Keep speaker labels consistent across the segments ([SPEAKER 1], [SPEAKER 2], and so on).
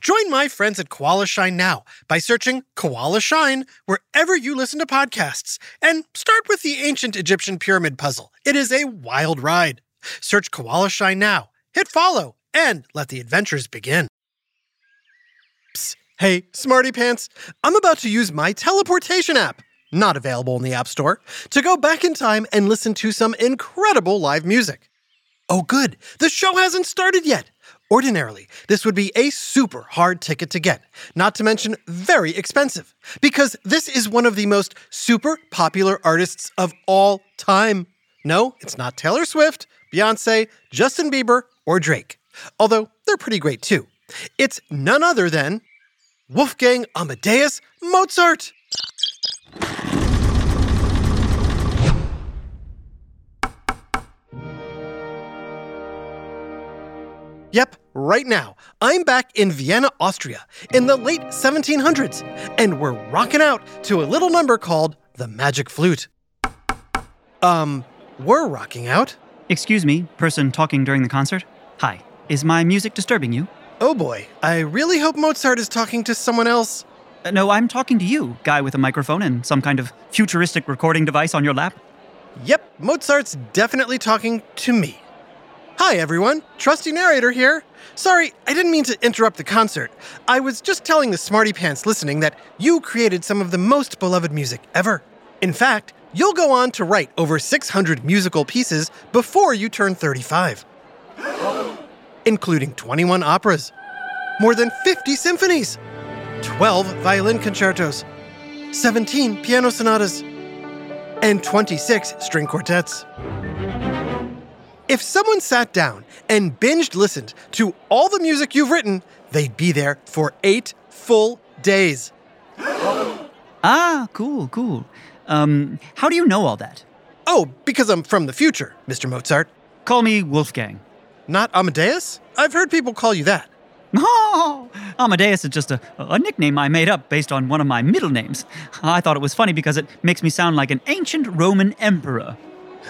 [SPEAKER 1] Join my friends at Koala Shine now by searching Koala Shine wherever you listen to podcasts and start with the ancient Egyptian pyramid puzzle. It is a wild ride. Search Koala Shine now, hit follow, and let the adventures begin. Psst. Hey, Smarty Pants, I'm about to use my teleportation app, not available in the App Store, to go back in time and listen to some incredible live music. Oh, good, the show hasn't started yet. Ordinarily, this would be a super hard ticket to get, not to mention very expensive, because this is one of the most super popular artists of all time. No, it's not Taylor Swift, Beyonce, Justin Bieber, or Drake, although they're pretty great too. It's none other than Wolfgang Amadeus Mozart. Yep, right now, I'm back in Vienna, Austria, in the late 1700s, and we're rocking out to a little number called the Magic Flute. Um, we're rocking out?
[SPEAKER 2] Excuse me, person talking during the concert? Hi, is my music disturbing you?
[SPEAKER 1] Oh boy, I really hope Mozart is talking to someone else.
[SPEAKER 2] Uh, no, I'm talking to you, guy with a microphone and some kind of futuristic recording device on your lap.
[SPEAKER 1] Yep, Mozart's definitely talking to me. Hi, everyone. Trusty narrator here. Sorry, I didn't mean to interrupt the concert. I was just telling the smarty pants listening that you created some of the most beloved music ever. In fact, you'll go on to write over 600 musical pieces before you turn 35, including 21 operas, more than 50 symphonies, 12 violin concertos, 17 piano sonatas, and 26 string quartets. If someone sat down and binged listened to all the music you've written, they'd be there for eight full days.
[SPEAKER 2] ah, cool, cool. Um, how do you know all that?
[SPEAKER 1] Oh, because I'm from the future, Mr. Mozart.
[SPEAKER 2] Call me Wolfgang.
[SPEAKER 1] Not Amadeus? I've heard people call you that.
[SPEAKER 2] Oh, Amadeus is just a, a nickname I made up based on one of my middle names. I thought it was funny because it makes me sound like an ancient Roman emperor.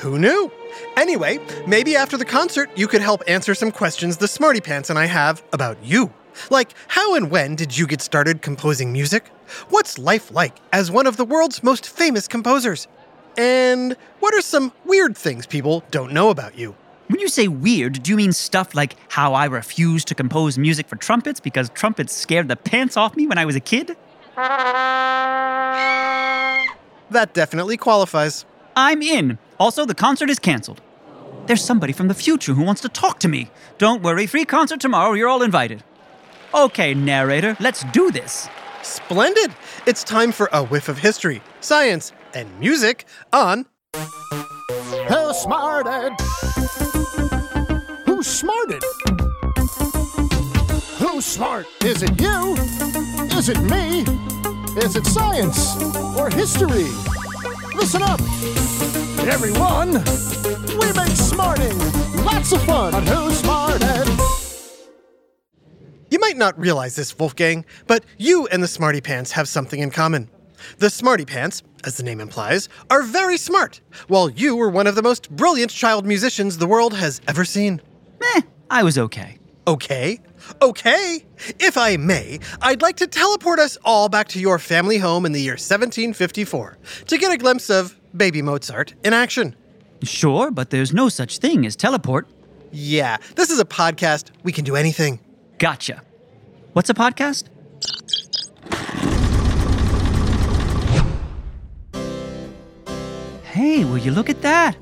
[SPEAKER 1] Who knew? Anyway, maybe after the concert, you could help answer some questions the Smarty Pants and I have about you. Like, how and when did you get started composing music? What's life like as one of the world's most famous composers? And what are some weird things people don't know about you?
[SPEAKER 2] When you say weird, do you mean stuff like how I refused to compose music for trumpets because trumpets scared the pants off me when I was a kid?
[SPEAKER 1] That definitely qualifies.
[SPEAKER 2] I'm in. Also, the concert is canceled. There's somebody from the future who wants to talk to me. Don't worry, free concert tomorrow. You're all invited. Okay, narrator, let's do this.
[SPEAKER 1] Splendid! It's time for a whiff of history, science, and music on.
[SPEAKER 3] Who smarted? Who's smarted? Who's smart? Is it you? Is it me? Is it science or history? Listen up, everyone. We make smarting lots of fun on Who Smarted.
[SPEAKER 1] You might not realize this, Wolfgang, but you and the Smarty Pants have something in common. The Smarty Pants, as the name implies, are very smart, while you were one of the most brilliant child musicians the world has ever seen.
[SPEAKER 2] Meh, I was okay.
[SPEAKER 1] Okay? Okay? If I may, I'd like to teleport us all back to your family home in the year 1754 to get a glimpse of baby Mozart in action.
[SPEAKER 2] Sure, but there's no such thing as teleport.
[SPEAKER 1] Yeah, this is a podcast. We can do anything.
[SPEAKER 2] Gotcha. What's a podcast? Hey, will you look at that?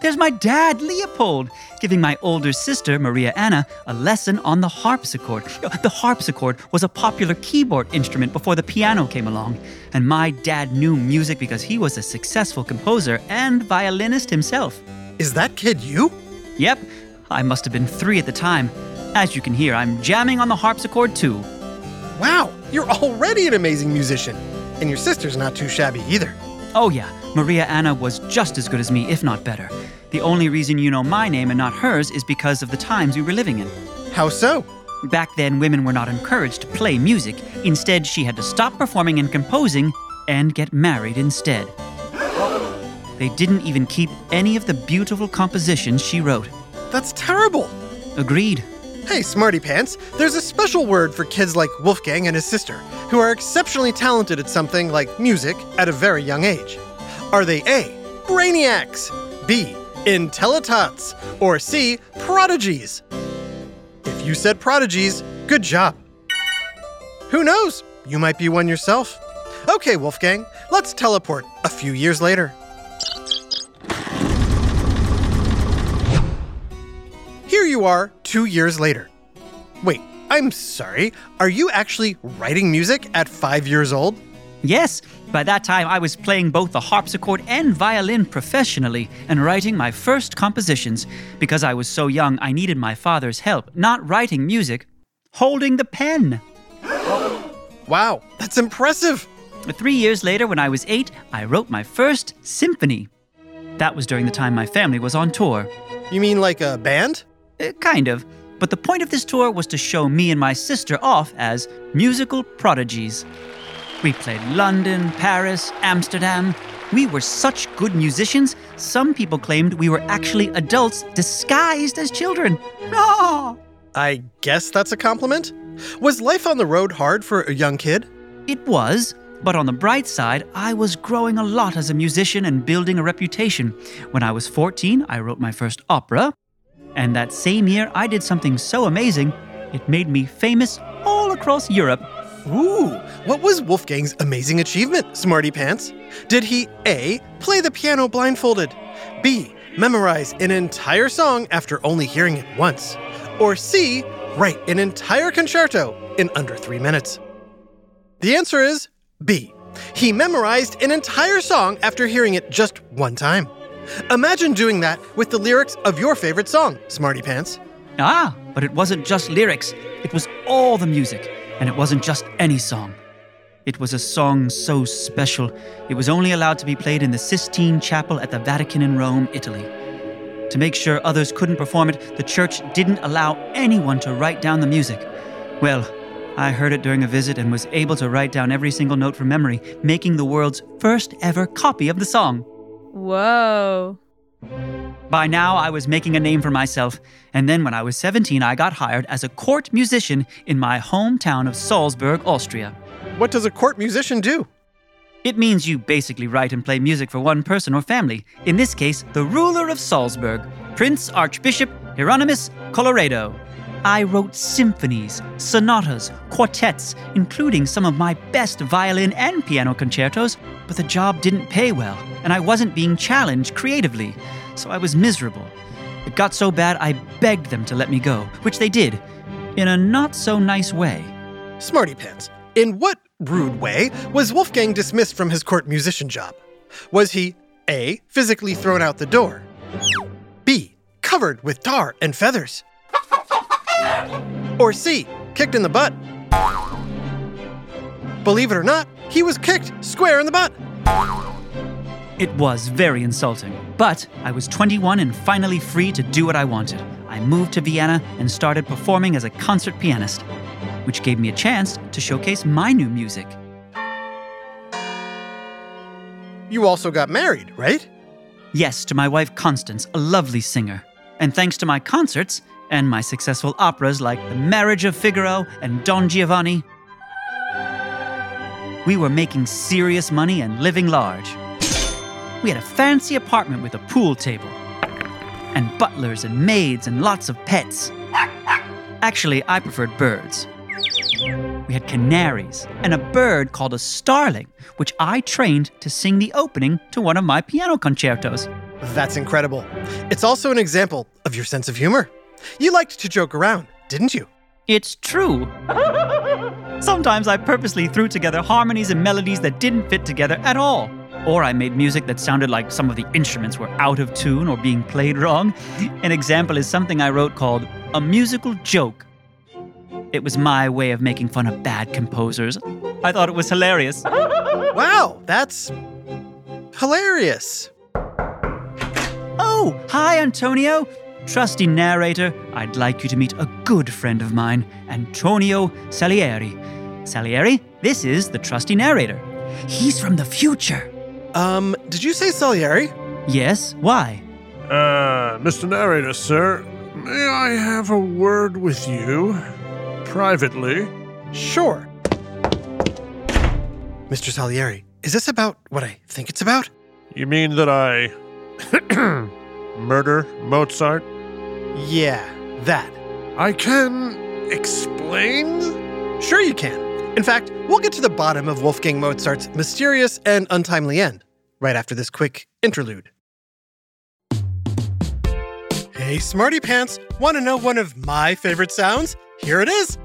[SPEAKER 2] There's my dad, Leopold, giving my older sister, Maria Anna, a lesson on the harpsichord. The harpsichord was a popular keyboard instrument before the piano came along, and my dad knew music because he was a successful composer and violinist himself.
[SPEAKER 1] Is that kid you?
[SPEAKER 2] Yep, I must have been three at the time. As you can hear, I'm jamming on the harpsichord too.
[SPEAKER 1] Wow, you're already an amazing musician. And your sister's not too shabby either.
[SPEAKER 2] Oh, yeah, Maria Anna was just as good as me, if not better. The only reason you know my name and not hers is because of the times we were living in.
[SPEAKER 1] How so?
[SPEAKER 2] Back then, women were not encouraged to play music. Instead, she had to stop performing and composing and get married instead. They didn't even keep any of the beautiful compositions she wrote.
[SPEAKER 1] That's terrible.
[SPEAKER 2] Agreed.
[SPEAKER 1] Hey, Smarty Pants, there's a special word for kids like Wolfgang and his sister, who are exceptionally talented at something like music at a very young age. Are they A, brainiacs, B, intellitots, or C, prodigies? If you said prodigies, good job. Who knows? You might be one yourself. Okay, Wolfgang, let's teleport a few years later. Here you are, two years later. Wait, I'm sorry. Are you actually writing music at five years old?
[SPEAKER 2] Yes, by that time I was playing both the harpsichord and violin professionally and writing my first compositions. Because I was so young, I needed my father's help, not writing music, holding the pen.
[SPEAKER 1] Wow, that's impressive.
[SPEAKER 2] Three years later, when I was eight, I wrote my first symphony. That was during the time my family was on tour.
[SPEAKER 1] You mean like a band?
[SPEAKER 2] Uh, kind of. But the point of this tour was to show me and my sister off as musical prodigies. We played London, Paris, Amsterdam. We were such good musicians, some people claimed we were actually adults disguised as children. Ah!
[SPEAKER 1] I guess that's a compliment. Was life on the road hard for a young kid?
[SPEAKER 2] It was, but on the bright side, I was growing a lot as a musician and building a reputation. When I was 14, I wrote my first opera. And that same year, I did something so amazing, it made me famous all across Europe.
[SPEAKER 1] Ooh, what was Wolfgang's amazing achievement, Smarty Pants? Did he A. play the piano blindfolded, B. memorize an entire song after only hearing it once, or C. write an entire concerto in under three minutes? The answer is B. He memorized an entire song after hearing it just one time. Imagine doing that with the lyrics of your favorite song, Smarty Pants.
[SPEAKER 2] Ah, but it wasn't just lyrics, it was all the music, and it wasn't just any song. It was a song so special, it was only allowed to be played in the Sistine Chapel at the Vatican in Rome, Italy. To make sure others couldn't perform it, the church didn't allow anyone to write down the music. Well, I heard it during a visit and was able to write down every single note from memory, making the world's first ever copy of the song.
[SPEAKER 4] Whoa.
[SPEAKER 2] By now, I was making a name for myself, and then when I was 17, I got hired as a court musician in my hometown of Salzburg, Austria.
[SPEAKER 1] What does a court musician do?
[SPEAKER 2] It means you basically write and play music for one person or family, in this case, the ruler of Salzburg, Prince Archbishop Hieronymus Colloredo. I wrote symphonies, sonatas, quartets, including some of my best violin and piano concertos, but the job didn't pay well, and I wasn't being challenged creatively, so I was miserable. It got so bad I begged them to let me go, which they did, in a not so nice way.
[SPEAKER 1] Smarty Pants, in what rude way was Wolfgang dismissed from his court musician job? Was he A. physically thrown out the door? B. covered with tar and feathers? Or C. kicked in the butt? Believe it or not, he was kicked square in the butt.
[SPEAKER 2] It was very insulting, but I was 21 and finally free to do what I wanted. I moved to Vienna and started performing as a concert pianist, which gave me a chance to showcase my new music.
[SPEAKER 1] You also got married, right?
[SPEAKER 2] Yes, to my wife Constance, a lovely singer. And thanks to my concerts and my successful operas like The Marriage of Figaro and Don Giovanni, we were making serious money and living large. We had a fancy apartment with a pool table, and butlers and maids and lots of pets. Actually, I preferred birds. We had canaries and a bird called a starling, which I trained to sing the opening to one of my piano concertos.
[SPEAKER 1] That's incredible. It's also an example of your sense of humor. You liked to joke around, didn't you?
[SPEAKER 2] It's true. Sometimes I purposely threw together harmonies and melodies that didn't fit together at all. Or I made music that sounded like some of the instruments were out of tune or being played wrong. An example is something I wrote called A Musical Joke. It was my way of making fun of bad composers. I thought it was hilarious.
[SPEAKER 1] Wow, that's hilarious.
[SPEAKER 2] Oh, hi, Antonio. Trusty narrator, I'd like you to meet a good friend of mine, Antonio Salieri. Salieri, this is the trusty narrator. He's from the future.
[SPEAKER 1] Um, did you say Salieri?
[SPEAKER 2] Yes, why?
[SPEAKER 3] Uh, Mr. Narrator, sir, may I have a word with you? Privately?
[SPEAKER 1] Sure. Mr. Salieri, is this about what I think it's about?
[SPEAKER 3] You mean that I. murder Mozart?
[SPEAKER 1] Yeah, that.
[SPEAKER 3] I can explain?
[SPEAKER 1] Sure, you can. In fact, we'll get to the bottom of Wolfgang Mozart's mysterious and untimely end right after this quick interlude. Hey, Smarty Pants, want to know one of my favorite sounds? Here it is.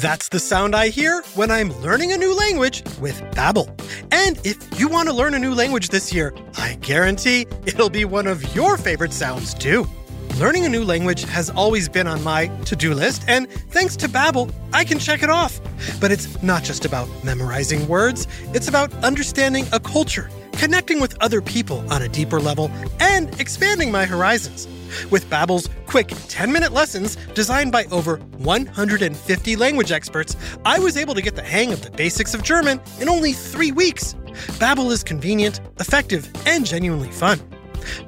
[SPEAKER 1] That's the sound I hear when I'm learning a new language with Babbel. And if you want to learn a new language this year, I guarantee it'll be one of your favorite sounds too. Learning a new language has always been on my to-do list, and thanks to Babbel, I can check it off. But it's not just about memorizing words, it's about understanding a culture, connecting with other people on a deeper level, and expanding my horizons. With Babbel's quick 10-minute lessons designed by over 150 language experts, I was able to get the hang of the basics of German in only 3 weeks. Babbel is convenient, effective, and genuinely fun.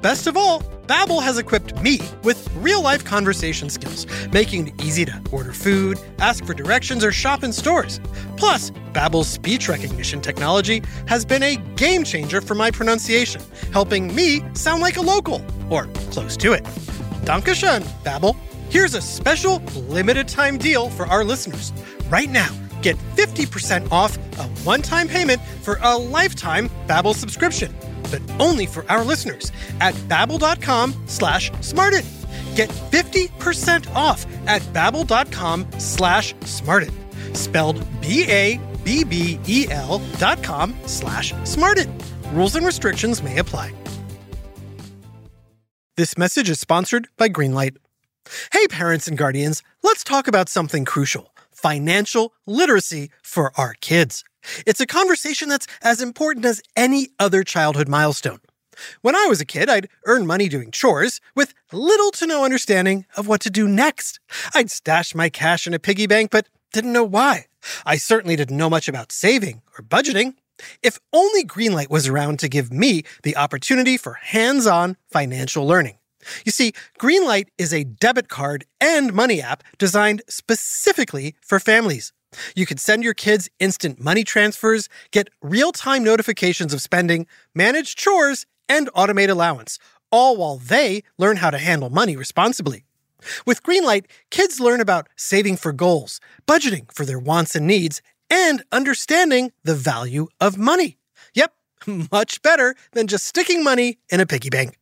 [SPEAKER 1] Best of all, Babbel has equipped me with real-life conversation skills, making it easy to order food, ask for directions, or shop in stores. Plus, Babbel's speech recognition technology has been a game changer for my pronunciation, helping me sound like a local, or close to it. Dankeschön, Babbel. Here's a special limited time deal for our listeners. Right now, get 50% off a one-time payment for a lifetime Babbel subscription but only for our listeners at babbel.com slash smarted. Get 50% off at babbel.com slash smarted. Spelled B-A-B-B-E-L dot com slash smarted. Rules and restrictions may apply. This message is sponsored by Greenlight. Hey, parents and guardians, let's talk about something crucial financial literacy for our kids. It's a conversation that's as important as any other childhood milestone. When I was a kid, I'd earn money doing chores with little to no understanding of what to do next. I'd stash my cash in a piggy bank, but didn't know why. I certainly didn't know much about saving or budgeting. If only Greenlight was around to give me the opportunity for hands on financial learning. You see, Greenlight is a debit card and money app designed specifically for families. You can send your kids instant money transfers, get real time notifications of spending, manage chores, and automate allowance, all while they learn how to handle money responsibly. With Greenlight, kids learn about saving for goals, budgeting for their wants and needs, and understanding the value of money. Yep, much better than just sticking money in a piggy bank.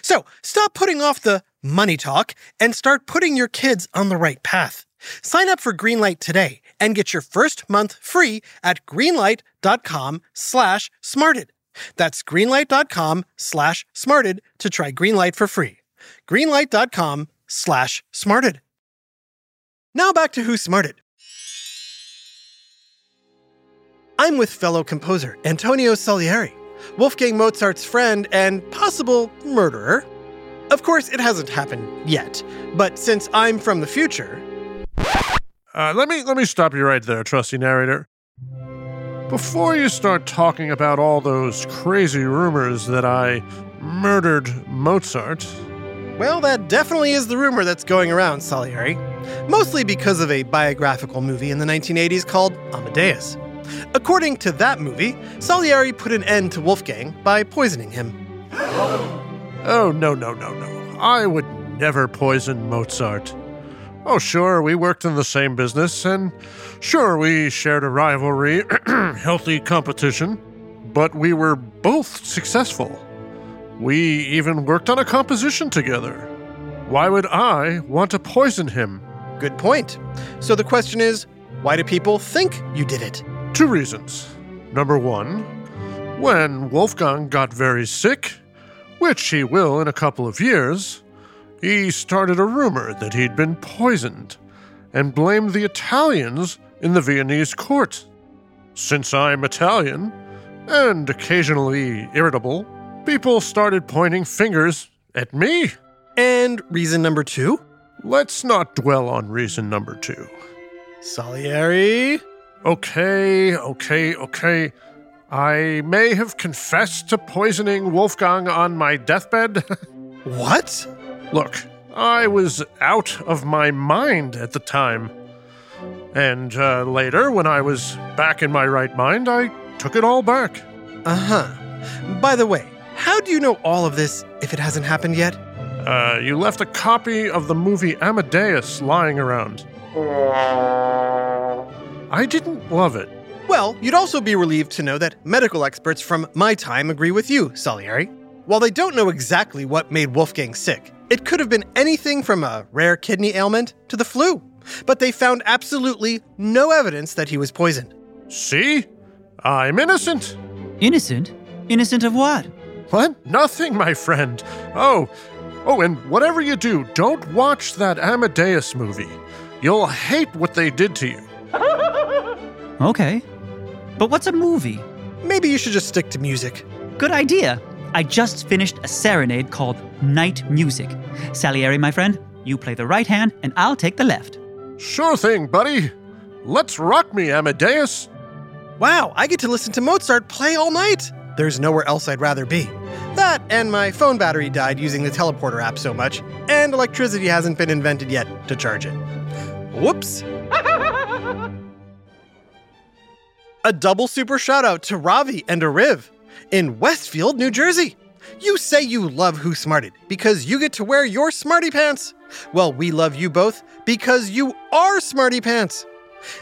[SPEAKER 1] So stop putting off the money talk and start putting your kids on the right path. Sign up for Greenlight today and get your first month free at greenlight.com slash smarted. That's greenlight.com slash smarted to try Greenlight for free. Greenlight.com slash smarted. Now back to Who Smarted. I'm with fellow composer Antonio Salieri, Wolfgang Mozart's friend and possible murderer. Of course, it hasn't happened yet, but since I'm from the future,
[SPEAKER 3] Uh, let me let me stop you right there, trusty narrator. Before you start talking about all those crazy rumors that I murdered Mozart,
[SPEAKER 1] Well, that definitely is the rumor that's going around, Salieri. Mostly because of a biographical movie in the 1980s called Amadeus. According to that movie, Salieri put an end to Wolfgang by poisoning him.
[SPEAKER 3] oh no no no no, I would never poison Mozart. Oh sure, we worked in the same business, and sure we shared a rivalry, healthy competition, but we were both successful. We even worked on a composition together. Why would I want to poison him?
[SPEAKER 1] Good point. So the question is why do people think you did it?
[SPEAKER 3] Two reasons. Number one, when Wolfgang got very sick, which he will in a couple of years, he started a rumor that he'd been poisoned and blamed the Italians in the Viennese court. Since I'm Italian and occasionally irritable, people started pointing fingers at me.
[SPEAKER 1] And reason number two?
[SPEAKER 3] Let's not dwell on reason number two.
[SPEAKER 1] Salieri?
[SPEAKER 3] Okay, okay, okay. I may have confessed to poisoning Wolfgang on my deathbed.
[SPEAKER 1] What?
[SPEAKER 3] Look, I was out of my mind at the time. And uh, later, when I was back in my right mind, I took it all back.
[SPEAKER 1] Uh huh. By the way, how do you know all of this if it hasn't happened yet?
[SPEAKER 3] Uh, you left a copy of the movie Amadeus lying around. I didn't love it.
[SPEAKER 1] Well, you'd also be relieved to know that medical experts from my time agree with you, Salieri. While they don't know exactly what made Wolfgang sick, it could have been anything from a rare kidney ailment to the flu. But they found absolutely no evidence that he was poisoned.
[SPEAKER 3] See? I'm innocent.
[SPEAKER 2] Innocent? Innocent of what?
[SPEAKER 3] What? Nothing, my friend. Oh, oh, and whatever you do, don't watch that Amadeus movie. You'll hate what they did to you.
[SPEAKER 2] Okay. But what's a movie?
[SPEAKER 1] Maybe you should just stick to music.
[SPEAKER 2] Good idea. I just finished a serenade called Night Music. Salieri, my friend, you play the right hand and I'll take the left.
[SPEAKER 3] Sure thing, buddy. Let's rock me, Amadeus.
[SPEAKER 1] Wow, I get to listen to Mozart play all night. There's nowhere else I'd rather be. That and my phone battery died using the teleporter app so much, and electricity hasn't been invented yet to charge it. Whoops. A double super shout out to Ravi and Ariv in Westfield, New Jersey. You say you love Who Smarted because you get to wear your smarty pants. Well, we love you both because you are smarty pants.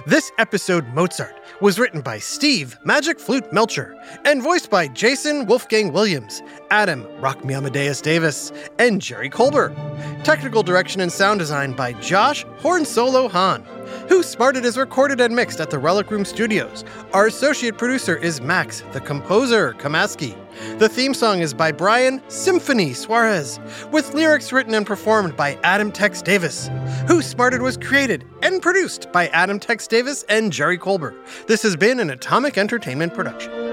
[SPEAKER 1] This episode, Mozart, was written by Steve Magic Flute Melcher and voiced by Jason Wolfgang Williams, Adam Rock Me Amadeus Davis, and Jerry Colbert. Technical direction and sound design by Josh Horn Solo Hahn. Who Smarted is recorded and mixed at the Relic Room Studios. Our associate producer is Max, the composer, Kamaski. The theme song is by Brian Symphony Suarez, with lyrics written and performed by Adam Tex Davis. Who Smarted was created and produced by Adam Tex Davis and Jerry Colbert. This has been an Atomic Entertainment production.